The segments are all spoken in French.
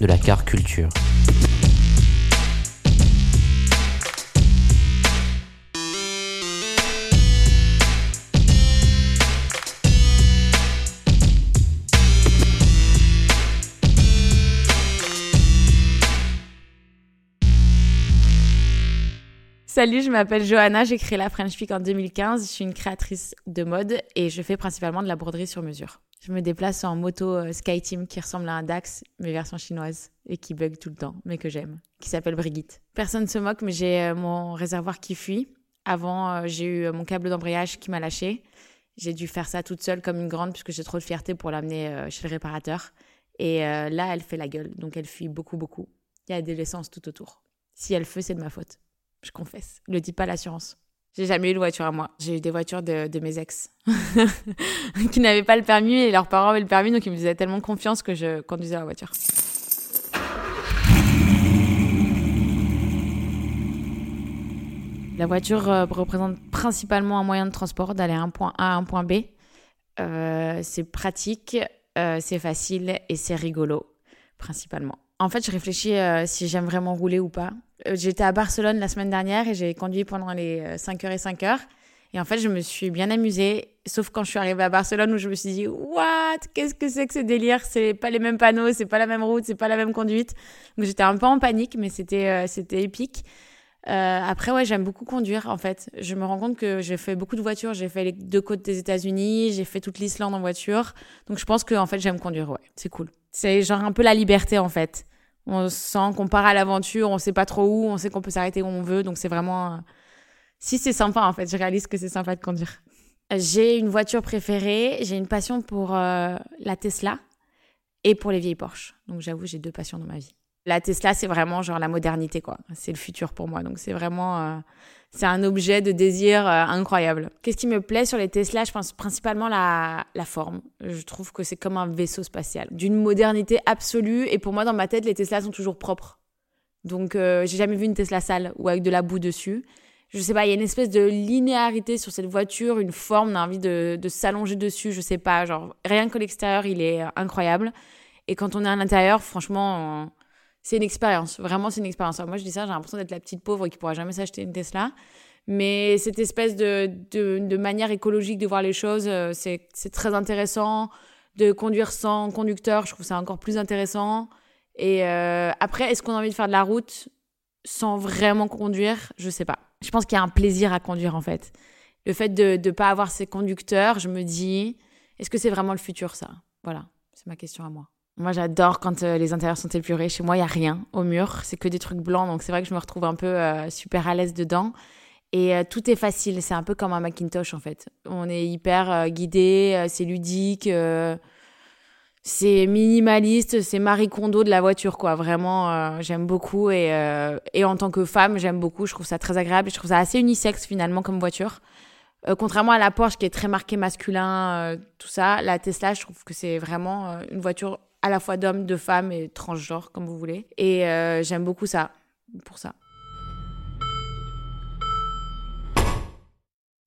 De la car culture. Salut, je m'appelle Johanna, j'ai créé la French Peak en 2015. Je suis une créatrice de mode et je fais principalement de la broderie sur mesure. Je me déplace en moto euh, SkyTeam qui ressemble à un Dax, mais version chinoise, et qui bug tout le temps, mais que j'aime, qui s'appelle Brigitte. Personne ne se moque, mais j'ai euh, mon réservoir qui fuit. Avant, euh, j'ai eu mon câble d'embrayage qui m'a lâché. J'ai dû faire ça toute seule comme une grande puisque j'ai trop de fierté pour l'amener chez le réparateur. Et là, elle fait la gueule, donc elle fuit beaucoup, beaucoup. Il y a de l'essence tout autour. Si elle feu, c'est de ma faute. Je confesse. Le dis pas l'assurance. J'ai jamais eu de voiture à moi. J'ai eu des voitures de, mes ex qui n'avaient pas le permis et leurs parents avaient le permis, donc ils me faisaient tellement confiance que je conduisais la voiture. La voiture euh, représente principalement un moyen de transport d'aller à un point A à un point B. Euh, c'est pratique, euh, c'est facile et c'est rigolo, principalement. En fait, je réfléchis si j'aime vraiment rouler ou pas. J'étais à Barcelone la semaine dernière et j'ai conduit pendant les 5h et 5h. Et en fait, je me suis bien amusée, sauf quand je suis arrivée à Barcelone où je me suis dit, what? Qu'est-ce que c'est que ce délire? C'est pas les mêmes panneaux, c'est pas la même route, c'est pas la même conduite. Donc j'étais un peu en panique, mais c'était, c'était épique. Euh, après, ouais, j'aime beaucoup conduire, en fait. Je me rends compte que j'ai fait beaucoup de voitures. J'ai fait les deux côtes des États-Unis, j'ai fait toute l'Islande en voiture. Donc, je pense que, en fait, j'aime conduire, ouais. C'est cool. C'est genre un peu la liberté, en fait. On sent qu'on part à l'aventure, on sait pas trop où, on sait qu'on peut s'arrêter où on veut. Donc, c'est vraiment. Si, c'est sympa, en fait. Je réalise que c'est sympa de conduire. J'ai une voiture préférée. J'ai une passion pour euh, la Tesla et pour les vieilles Porsche. Donc, j'avoue, j'ai deux passions dans ma vie. La Tesla, c'est vraiment genre la modernité, quoi. C'est le futur pour moi. Donc, c'est vraiment, euh, c'est un objet de désir euh, incroyable. Qu'est-ce qui me plaît sur les Tesla? Je pense principalement la, la forme. Je trouve que c'est comme un vaisseau spatial, d'une modernité absolue. Et pour moi, dans ma tête, les Tesla sont toujours propres. Donc, euh, j'ai jamais vu une Tesla sale ou avec de la boue dessus. Je sais pas, il y a une espèce de linéarité sur cette voiture, une forme, on a envie de, de s'allonger dessus, je sais pas. Genre, rien que l'extérieur, il est incroyable. Et quand on est à l'intérieur, franchement, c'est une expérience. Vraiment, c'est une expérience. moi, je dis ça, j'ai l'impression d'être la petite pauvre qui pourra jamais s'acheter une Tesla. Mais cette espèce de, de, manière écologique de voir les choses, euh, c'est très intéressant. De conduire sans conducteur, je trouve ça encore plus intéressant. Et euh, après, est-ce qu'on a envie de faire de la route sans vraiment conduire? Je sais pas. Je pense qu'il y a un plaisir à conduire en fait. Le fait de ne pas avoir ces conducteurs, je me dis, est-ce que c'est vraiment le futur ça? Voilà, c'est ma question à moi. Moi, j'adore quand euh, les intérieurs sont épurés. Chez moi, il y a rien au mur, c'est que des trucs blancs, donc c'est vrai que je me retrouve un peu euh, super à l'aise dedans. Et euh, tout est facile, c'est un peu comme un Macintosh en fait. On est hyper guidé, c'est ludique, c'est minimaliste, c'est Marie Kondo de la voiture quoi. Vraiment, j'aime beaucoup et, et en tant que femme, j'aime beaucoup. Je trouve ça très agréable. Je trouve ça assez unisexe finalement comme voiture. contrairement à la Porsche qui est très marquée masculin, tout ça, la Tesla, je trouve que c'est vraiment une voiture à la fois d'hommes, de femmes et transgenres, comme vous voulez. Et euh, j'aime beaucoup ça, pour ça.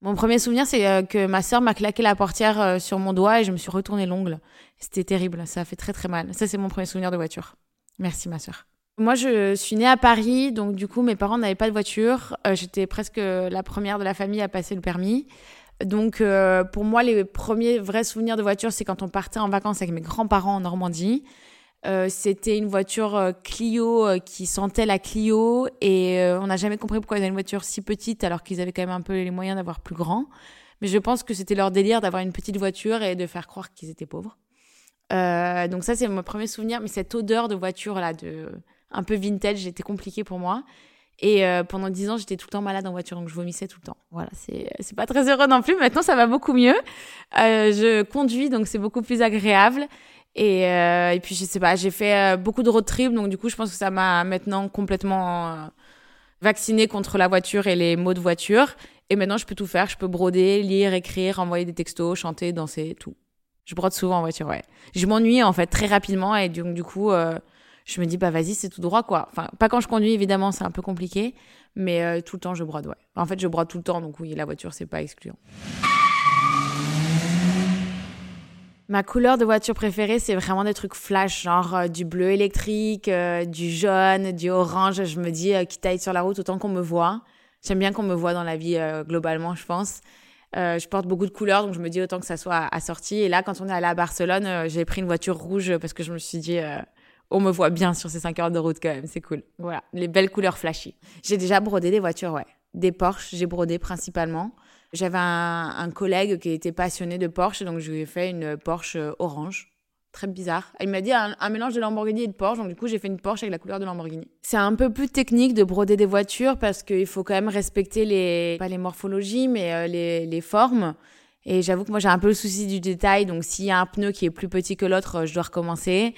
Mon premier souvenir, c'est euh, que ma sœur m'a claqué la portière euh, sur mon doigt et je me suis retourné l'ongle. C'était terrible, ça a fait très très mal. Ça, c'est mon premier souvenir de voiture. Merci, ma sœur. Moi, je suis née à Paris, donc du coup, mes parents n'avaient pas de voiture. J'étais presque la première de la famille à passer le permis. Donc, euh, pour moi, les premiers vrais souvenirs de voiture, c'est quand on partait en vacances avec mes grands-parents en Normandie. Euh, c'était une voiture euh, Clio qui sentait la Clio et on n'a jamais compris pourquoi ils avaient une voiture si petite alors qu'ils avaient quand même un peu les moyens d'avoir plus grand. Mais je pense que c'était leur délire d'avoir une petite voiture et de faire croire qu'ils étaient pauvres. Donc ça, c'est mon premier souvenir. Mais cette odeur de voiture là, de un peu vintage, était compliqué pour moi. Et euh, pendant dix ans, j'étais tout le temps malade en voiture, donc je vomissais tout le temps. Voilà, c'est pas très heureux non plus. Maintenant, ça va beaucoup mieux. Euh, je conduis, donc c'est beaucoup plus agréable. Et, euh, et puis je sais pas, j'ai fait beaucoup de road trip, donc du coup, je pense que ça m'a maintenant complètement euh, vacciné contre la voiture et les mots de voiture. Et maintenant, je peux tout faire. Je peux broder, lire, écrire, envoyer des textos, chanter, danser, tout. Je brode souvent en voiture, ouais. Je m'ennuie en fait très rapidement et donc du coup, je me dis bah vas-y, c'est tout droit quoi. Enfin, pas quand je conduis évidemment, c'est un peu compliqué, mais euh, tout le temps je brode, ouais. En fait, je brode tout le temps, donc oui, la voiture c'est pas excluant. Ma couleur de voiture préférée, c'est vraiment des trucs flash, genre euh, du bleu électrique, euh, du jaune, du orange. Je me dis, euh, quitte sur la route, autant qu'on me voit. J'aime bien qu'on me voit dans la vie globalement, je pense. Je porte beaucoup de couleurs, donc je me dis autant que ça soit assorti. Et là, quand on est allé à Barcelone, j'ai pris une voiture rouge parce que je me suis dit, on me voit bien sur ces 5 heures de route quand même, c'est cool. Voilà, les belles couleurs flashy. J'ai déjà brodé des voitures, ouais. Des Porsche, j'ai brodé principalement. J'avais un, un collègue qui était passionné de Porsche, donc je lui ai fait une Porsche euh, orange. Très bizarre. Il m'a dit un, un mélange de Lamborghini et de Porsche, donc du coup j'ai fait une Porsche avec la couleur de Lamborghini. C'est un peu plus technique de broder des voitures parce qu'il faut quand même respecter les, pas les morphologies, mais euh, les, les formes. Et j'avoue que moi j'ai un peu le souci du détail, donc s'il y a un pneu qui est plus petit que l'autre, euh, je dois recommencer.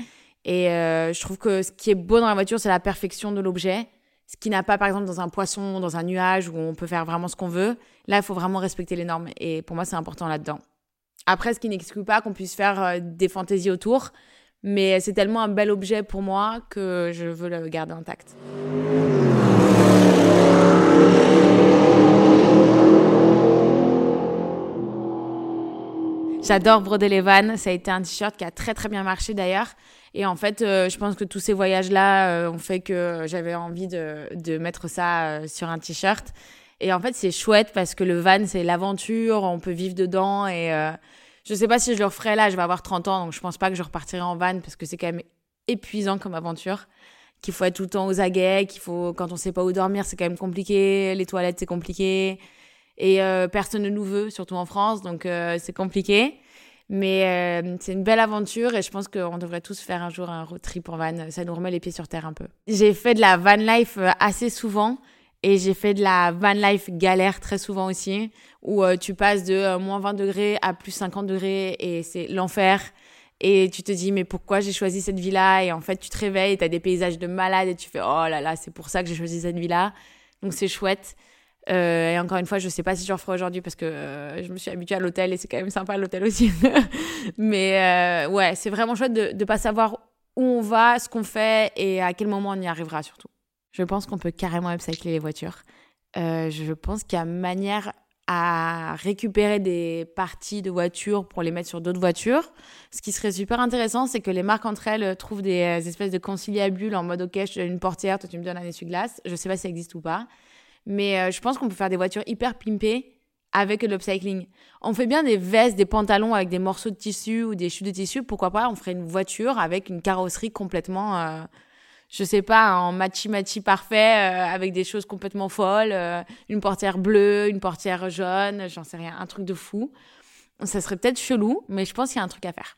Et euh, je trouve que ce qui est beau dans la voiture, c'est la perfection de l'objet. Ce qui n'a pas, par exemple, dans un poisson, dans un nuage où on peut faire vraiment ce qu'on veut. Là, il faut vraiment respecter les normes. Et pour moi, c'est important là-dedans. Après, ce qui n'exclut pas qu'on puisse faire euh, des fantaisies autour. Mais c'est tellement un bel objet pour moi que je veux le garder intact. J'adore broder les vannes. Ça a été un t-shirt qui a très très bien marché d'ailleurs. Et en fait, euh, je pense que tous ces voyages-là euh, ont fait que j'avais envie de, de mettre ça euh, sur un t-shirt. Et en fait, c'est chouette parce que le van, c'est l'aventure, on peut vivre dedans. Et je sais pas si je le referai là, je vais avoir 30 ans, donc je pense pas que je repartirai en van parce que c'est quand même épuisant comme aventure. Qu'il faut être tout le temps aux aguets, qu'il faut, quand on sait pas où dormir, c'est quand même compliqué. Les toilettes, c'est compliqué. Et euh, personne ne nous veut, surtout en France, donc euh, c'est compliqué. Mais euh, c'est une belle aventure et je pense qu'on devrait tous faire un jour un road trip en van. Ça nous remet les pieds sur terre un peu. J'ai fait de la van life assez souvent et j'ai fait de la van life galère très souvent aussi, où tu passes de moins 20 degrés à plus 50 degrés et c'est l'enfer. Et tu te dis, mais pourquoi j'ai choisi cette vie-là? Et en fait, tu te réveilles, tu as des paysages de malade et tu fais, oh là là, c'est pour ça que j'ai choisi cette vie-là. Donc c'est chouette. Euh, et encore une fois, je sais pas si je le ferai aujourd'hui parce que euh, je me suis habituée à l'hôtel et c'est quand même sympa l'hôtel aussi. Mais euh, ouais, c'est vraiment chouette de ne pas savoir où on va, ce qu'on fait et à quel moment on y arrivera surtout. Je pense qu'on peut carrément upcycler les voitures. Je pense qu'il y a manière à récupérer des parties de voitures pour les mettre sur d'autres voitures. Ce qui serait super intéressant, c'est que les marques entre elles trouvent des espèces de conciliabules en mode ok, je te donne une portière, toi tu me donnes un essuie-glace. Je sais pas si ça existe ou pas. Mais euh, je pense qu'on peut faire des voitures hyper pimpées avec l'upcycling. On fait bien des vestes, des pantalons avec des morceaux de tissu ou des chutes de tissu. Pourquoi pas on ferait une voiture avec une carrosserie complètement, euh, je sais pas, en matchy-matchy parfait, euh, avec des choses complètement folles, euh, une portière bleue, une portière jaune, j'en sais rien, un truc de fou. Ça serait peut-être chelou, mais je pense qu'il y a un truc à faire.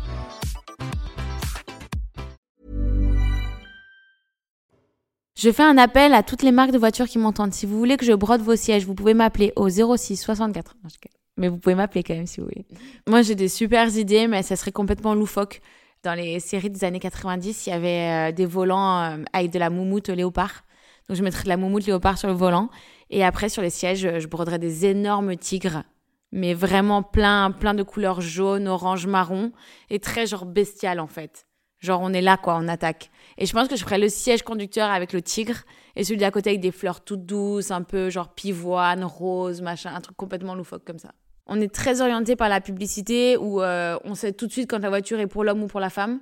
Je fais un appel à toutes les marques de voitures qui m'entendent. Si vous voulez que je brode vos sièges, vous pouvez m'appeler au 06 64. Non, je déconne. Mais vous pouvez m'appeler quand même si vous voulez. Moi, j'ai des super idées, mais ça serait complètement loufoque. Dans les séries des années 90, il y avait euh, des volants euh, avec de la moumoute léopard. Donc, je mettrais de la moumoute léopard sur le volant. Et après, sur les sièges, je broderais des énormes tigres. Mais vraiment plein, plein de couleurs jaune, orange, marron. Et très genre bestial, en fait. Genre, on est là, quoi, on attaque. Et je pense que je ferais le siège conducteur avec le tigre et celui d'à côté avec des fleurs toutes douces, un peu genre pivoine, rose, machin, un truc complètement loufoque comme ça. On est très orienté par la publicité où euh, on sait tout de suite quand la voiture est pour l'homme ou pour la femme.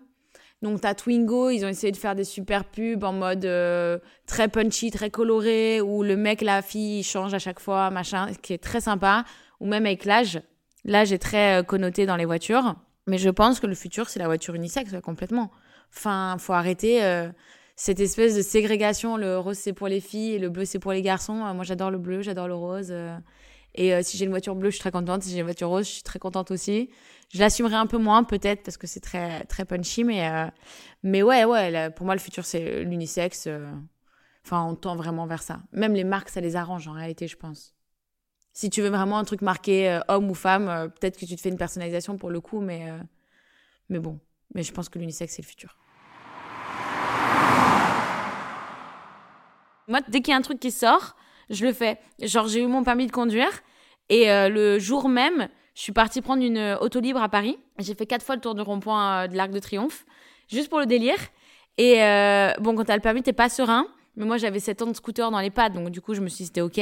Donc t'as Twingo, ils ont essayé de faire des super pubs en mode euh, très punchy, très coloré, où le mec, la fille, change à chaque fois, machin, qui est très sympa. Ou même avec l'âge. L'âge est très euh, connoté dans les voitures. Mais je pense que le futur, c'est la voiture unisexe, complètement. Enfin, faut arrêter euh, cette espèce de ségrégation. Le rose, c'est pour les filles et le bleu, c'est pour les garçons. Euh, moi, j'adore le bleu, j'adore le rose. Euh. et si j'ai une voiture bleue, je suis très contente. Si j'ai une voiture rose, je suis très contente aussi. Je l'assumerai un peu moins, peut-être, parce que c'est très, très punchy. Mais, mais ouais, ouais, pour moi, le futur, c'est l'unisexe. Enfin, on tend vraiment vers ça. Même les marques, ça les arrange, en réalité, je pense. Si tu veux vraiment un truc marqué homme ou femme, peut-être que tu te fais une personnalisation pour le coup, mais, mais bon. Mais je pense que l'unisexe, c'est le futur. Moi, dès qu'il y a un truc qui sort, je le fais. Genre, j'ai eu mon permis de conduire et euh, le jour même, je suis partie prendre une euh, auto libre à Paris. J'ai fait quatre fois le tour du rond-point euh, de l'Arc de Triomphe, juste pour le délire. Et bon, quand t'as le permis, t'es pas serein. Mais moi, j'avais 7 ans de scooter dans les pattes, donc du coup, je me suis dit c'était ok.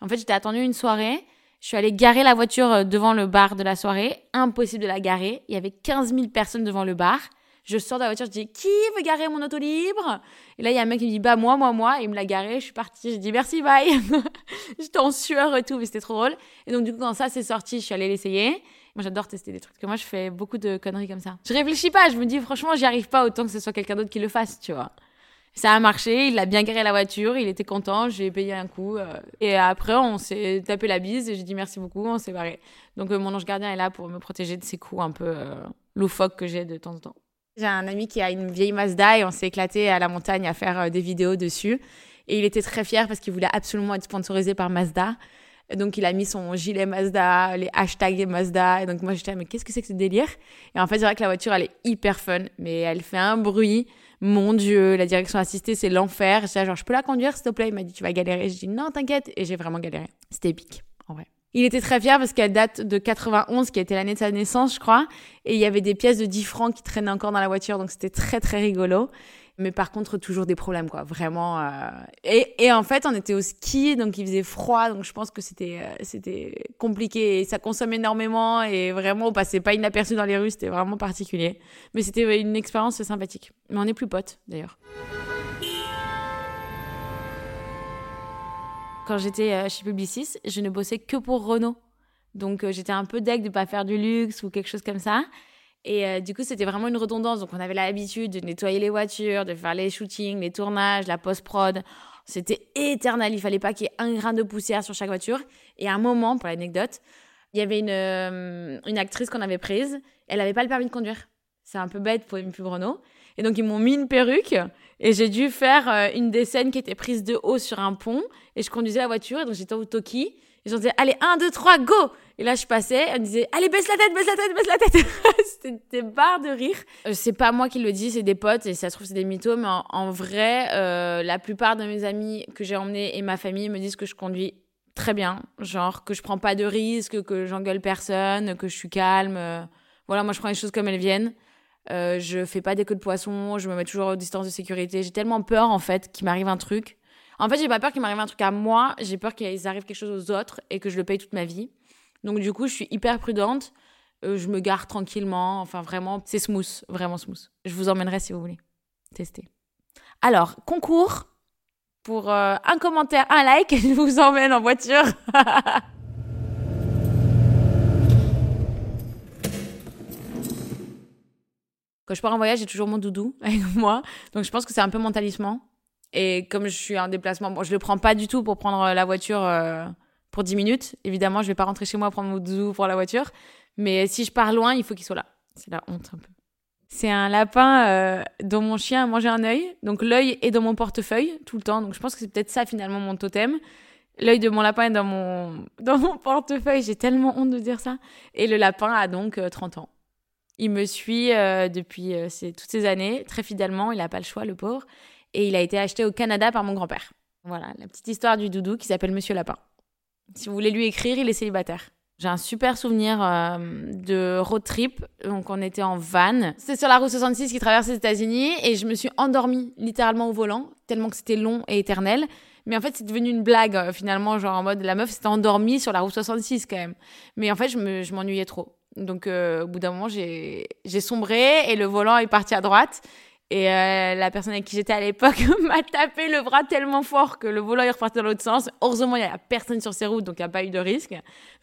En fait, j'étais attendue une soirée. Je suis allée garer la voiture devant le bar de la soirée. Impossible de la garer. Il y avait 15 000 personnes devant le bar. Je sors de la voiture, je dis qui veut garer mon auto libre? Et là il y a un mec qui me dit bah moi moi moi, et il me l'a garé, je suis partie, j'ai dit merci bye. J'étais en sueur et tout, mais c'était trop drôle. Et donc du coup quand ça c'est sorti, je suis allée l'essayer. Moi j'adore tester des trucs, parce que moi je fais beaucoup de conneries comme ça. Je réfléchis pas, je me dis franchement j'y arrive pas autant que ce soit quelqu'un d'autre qui le fasse, tu vois. Ça a marché, il a bien garé la voiture, il était content, j'ai payé un coup. Euh, et après, on s'est tapé la bise et j'ai dit merci beaucoup, on s'est barré. Donc euh, mon ange gardien est là pour me protéger de ces coups un peu euh, loufoques que j'ai de temps en temps. J'ai un ami qui a une vieille Mazda et on s'est éclaté à la montagne à faire des vidéos dessus. Et il était très fier parce qu'il voulait absolument être sponsorisé par Mazda. donc il a mis son gilet Mazda, les hashtags Mazda. Et donc moi j'étais mais qu'est-ce que c'est que ce délire? Et en fait c'est vrai que la voiture elle est hyper fun, mais elle fait un bruit. Mon Dieu, la direction assistée c'est l'enfer. J'ai genre je peux la conduire s'il te plaît? Il m'a dit tu vas galérer. Je dis non t'inquiète et j'ai vraiment galéré. C'était épique en vrai. Il était très fier parce qu'elle date de 91, qui était l'année de sa naissance, je crois. Et il y avait des pièces de 10 francs qui traînaient encore dans la voiture, donc c'était très très rigolo. Mais par contre, toujours des problèmes, quoi. Vraiment. Euh... Et, et, en fait, on était au ski, donc il faisait froid, donc je pense que c'était euh, c'était compliqué. Et ça consomme énormément et vraiment, on passait pas inaperçu dans les rues. C'était vraiment particulier. Mais c'était une expérience sympathique. Mais on n'est plus potes, d'ailleurs. quand j'étais euh, chez Publicis, je ne bossais que pour Renault. Donc j'étais un peu deg de pas faire du luxe ou quelque chose comme ça. Et euh, du coup, c'était vraiment une redondance. Donc on avait l'habitude de nettoyer les voitures, de faire les shootings, les tournages, la post-prod. C'était éternel. Il fallait pas qu'il y ait un grain de poussière sur chaque voiture. Et à un moment, pour l'anecdote, il y avait une, une actrice qu'on avait prise. Elle n'avait pas le permis de conduire. C'est un peu bête pour une pub Renault. Et donc, ils m'ont mis une perruque et j'ai dû faire euh, une des scènes qui était prise de haut sur un pont. Et je conduisais la voiture et donc j'étais au Toki. Et j'en disais, allez, 1, 2, 3, go Et là, je passais, elle me disait, allez, baisse la tête, baisse la tête, baisse la tête C'était des barres de rire. Euh, c'est pas moi qui le dis, c'est des potes, et ça se trouve, c'est des mythos, mais en, vrai, euh, la plupart de mes amis que j'ai emmenés et ma famille me disent que je conduis très bien. Genre, que je prends pas de risques, que j'engueule personne, que je suis calme. Voilà, moi, je prends les choses comme elles viennent. Euh, je fais pas des queues de poisson, je me mets toujours aux distances de sécurité. J'ai tellement peur en fait qu'il m'arrive un truc. En fait, j'ai pas peur qu'il m'arrive un truc à moi, j'ai peur qu'il arrive quelque chose aux autres et que je le paye toute ma vie. Donc du coup, je suis hyper prudente. Euh, je me gare tranquillement. Enfin, vraiment, c'est smooth, vraiment smooth. Je vous emmènerai si vous voulez tester. Alors, concours pour euh, un commentaire, un like, je vous emmène en voiture. Quand je pars en voyage, j'ai toujours mon doudou avec moi. Donc je pense que c'est un peu mon talisman. Et comme je suis en déplacement, bon, je le prends pas du tout pour prendre euh, la voiture pour 10 minutes. Évidemment, je vais pas rentrer chez moi prendre mon doudou pour la voiture. Mais si je pars loin, il faut qu'il soit là. C'est la honte un peu. C'est un lapin euh, dont mon chien a mangé un œil. Donc l'œil est dans mon portefeuille tout le temps. Donc je pense que c'est peut-être ça finalement mon totem. L'œil de mon lapin est dans mon, dans mon portefeuille. J'ai tellement honte de dire ça. Et le lapin a donc 30 ans. Il me suit depuis toutes ces années, très fidèlement. Il n'a pas le choix, le pauvre. Et il a été acheté au Canada par mon grand-père. Voilà, la petite histoire du doudou qui s'appelle Monsieur Lapin. Si vous voulez lui écrire, il est célibataire. J'ai un super souvenir euh, de road trip. Donc, on était en van. C'était sur la route 66 qui traverse les États-Unis et je me suis endormie littéralement au volant, tellement que c'était long et éternel. Mais en fait, c'est devenu une blague euh, finalement, genre en mode la meuf s'était endormie sur la route 66 quand même. Mais en fait, je m'ennuyais trop. Donc, euh, au bout d'un moment, j'ai sombré et le volant est parti à droite. Et euh, la personne avec qui j'étais à l'époque m'a tapé le bras tellement fort que le volant est reparti dans l'autre sens. Heureusement, il n'y a personne sur ces routes, donc il n'y a pas eu de risque.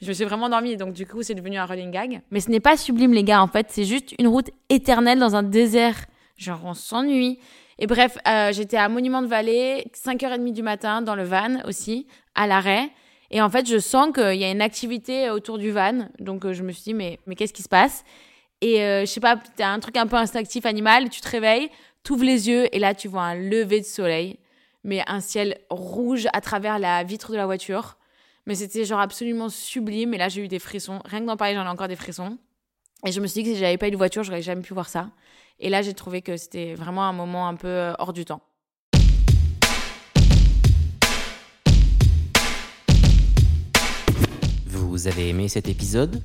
Je me suis vraiment endormie, donc du coup, c'est devenu un running gag. Mais ce n'est pas sublime, les gars, en fait. C'est juste une route éternelle dans un désert. Genre, on s'ennuie. Et bref, euh, j'étais à Monument de Vallée, 5h30 du matin, dans le van aussi, à l'arrêt. Et en fait, je sens qu'il y a une activité autour du van. Donc, euh, je me suis dit, mais, mais qu'est-ce qui se passe? Et euh, je sais pas, t'as un truc un peu instinctif animal, tu te réveilles, t'ouvres les yeux et là tu vois un lever de soleil, mais un ciel rouge à travers la vitre de la voiture. Mais c'était genre absolument sublime et là j'ai eu des frissons. Rien que d'en parler, j'en ai encore des frissons. Et je me suis dit que si j'avais pas eu de voiture, j'aurais jamais pu voir ça. Et là j'ai trouvé que c'était vraiment un moment un peu euh, hors du temps. Vous avez aimé cet épisode?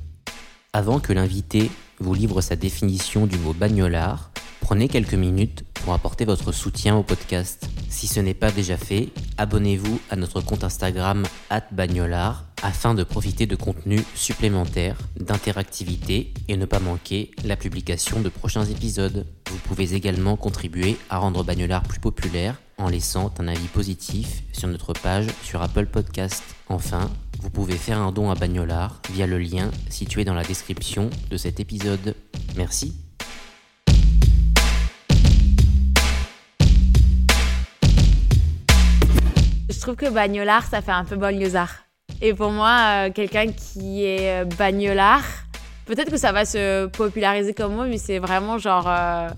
Avant que l'invité vous livre sa définition du mot bagnolard, prenez quelques minutes pour apporter votre soutien au podcast. Si ce n'est pas déjà fait, abonnez-vous à notre compte Instagram bagnolard afin de profiter de contenus supplémentaires, d'interactivité et ne pas manquer la publication de prochains épisodes. Vous pouvez également contribuer à rendre Bagnolard plus populaire en laissant un avis positif sur notre page sur Apple Podcast. Enfin, vous pouvez faire un don à Bagnolard via le lien situé dans la description de cet épisode. Merci. Je trouve que bagnolard, ça fait un peu banlieusard. Et pour moi, euh, quelqu'un qui est euh, bagnolard, peut-être que ça va se populariser comme moi, mais c'est vraiment genre. Euh,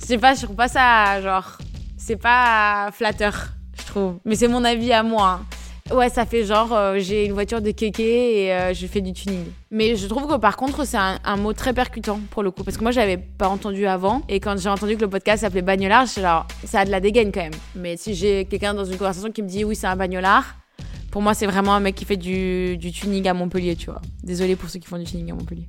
je sais pas, je trouve pas ça genre. C'est pas flatteur, je trouve. Mais c'est mon avis à moi. Hein. Ouais, ça fait genre, euh, j'ai une voiture de kéké et euh, je fais du tuning. Mais je trouve que par contre, c'est un, mot très percutant pour le coup. Parce que moi, j'avais pas entendu avant. Et quand j'ai entendu que le podcast s'appelait bagnolard, je genre, ça a de la dégaine quand même. Mais si j'ai quelqu'un dans une conversation qui me dit oui, c'est un bagnolard, pour moi, c'est vraiment un mec qui fait du, du tuning à Montpellier, tu vois. Désolé pour ceux qui font du tuning à Montpellier.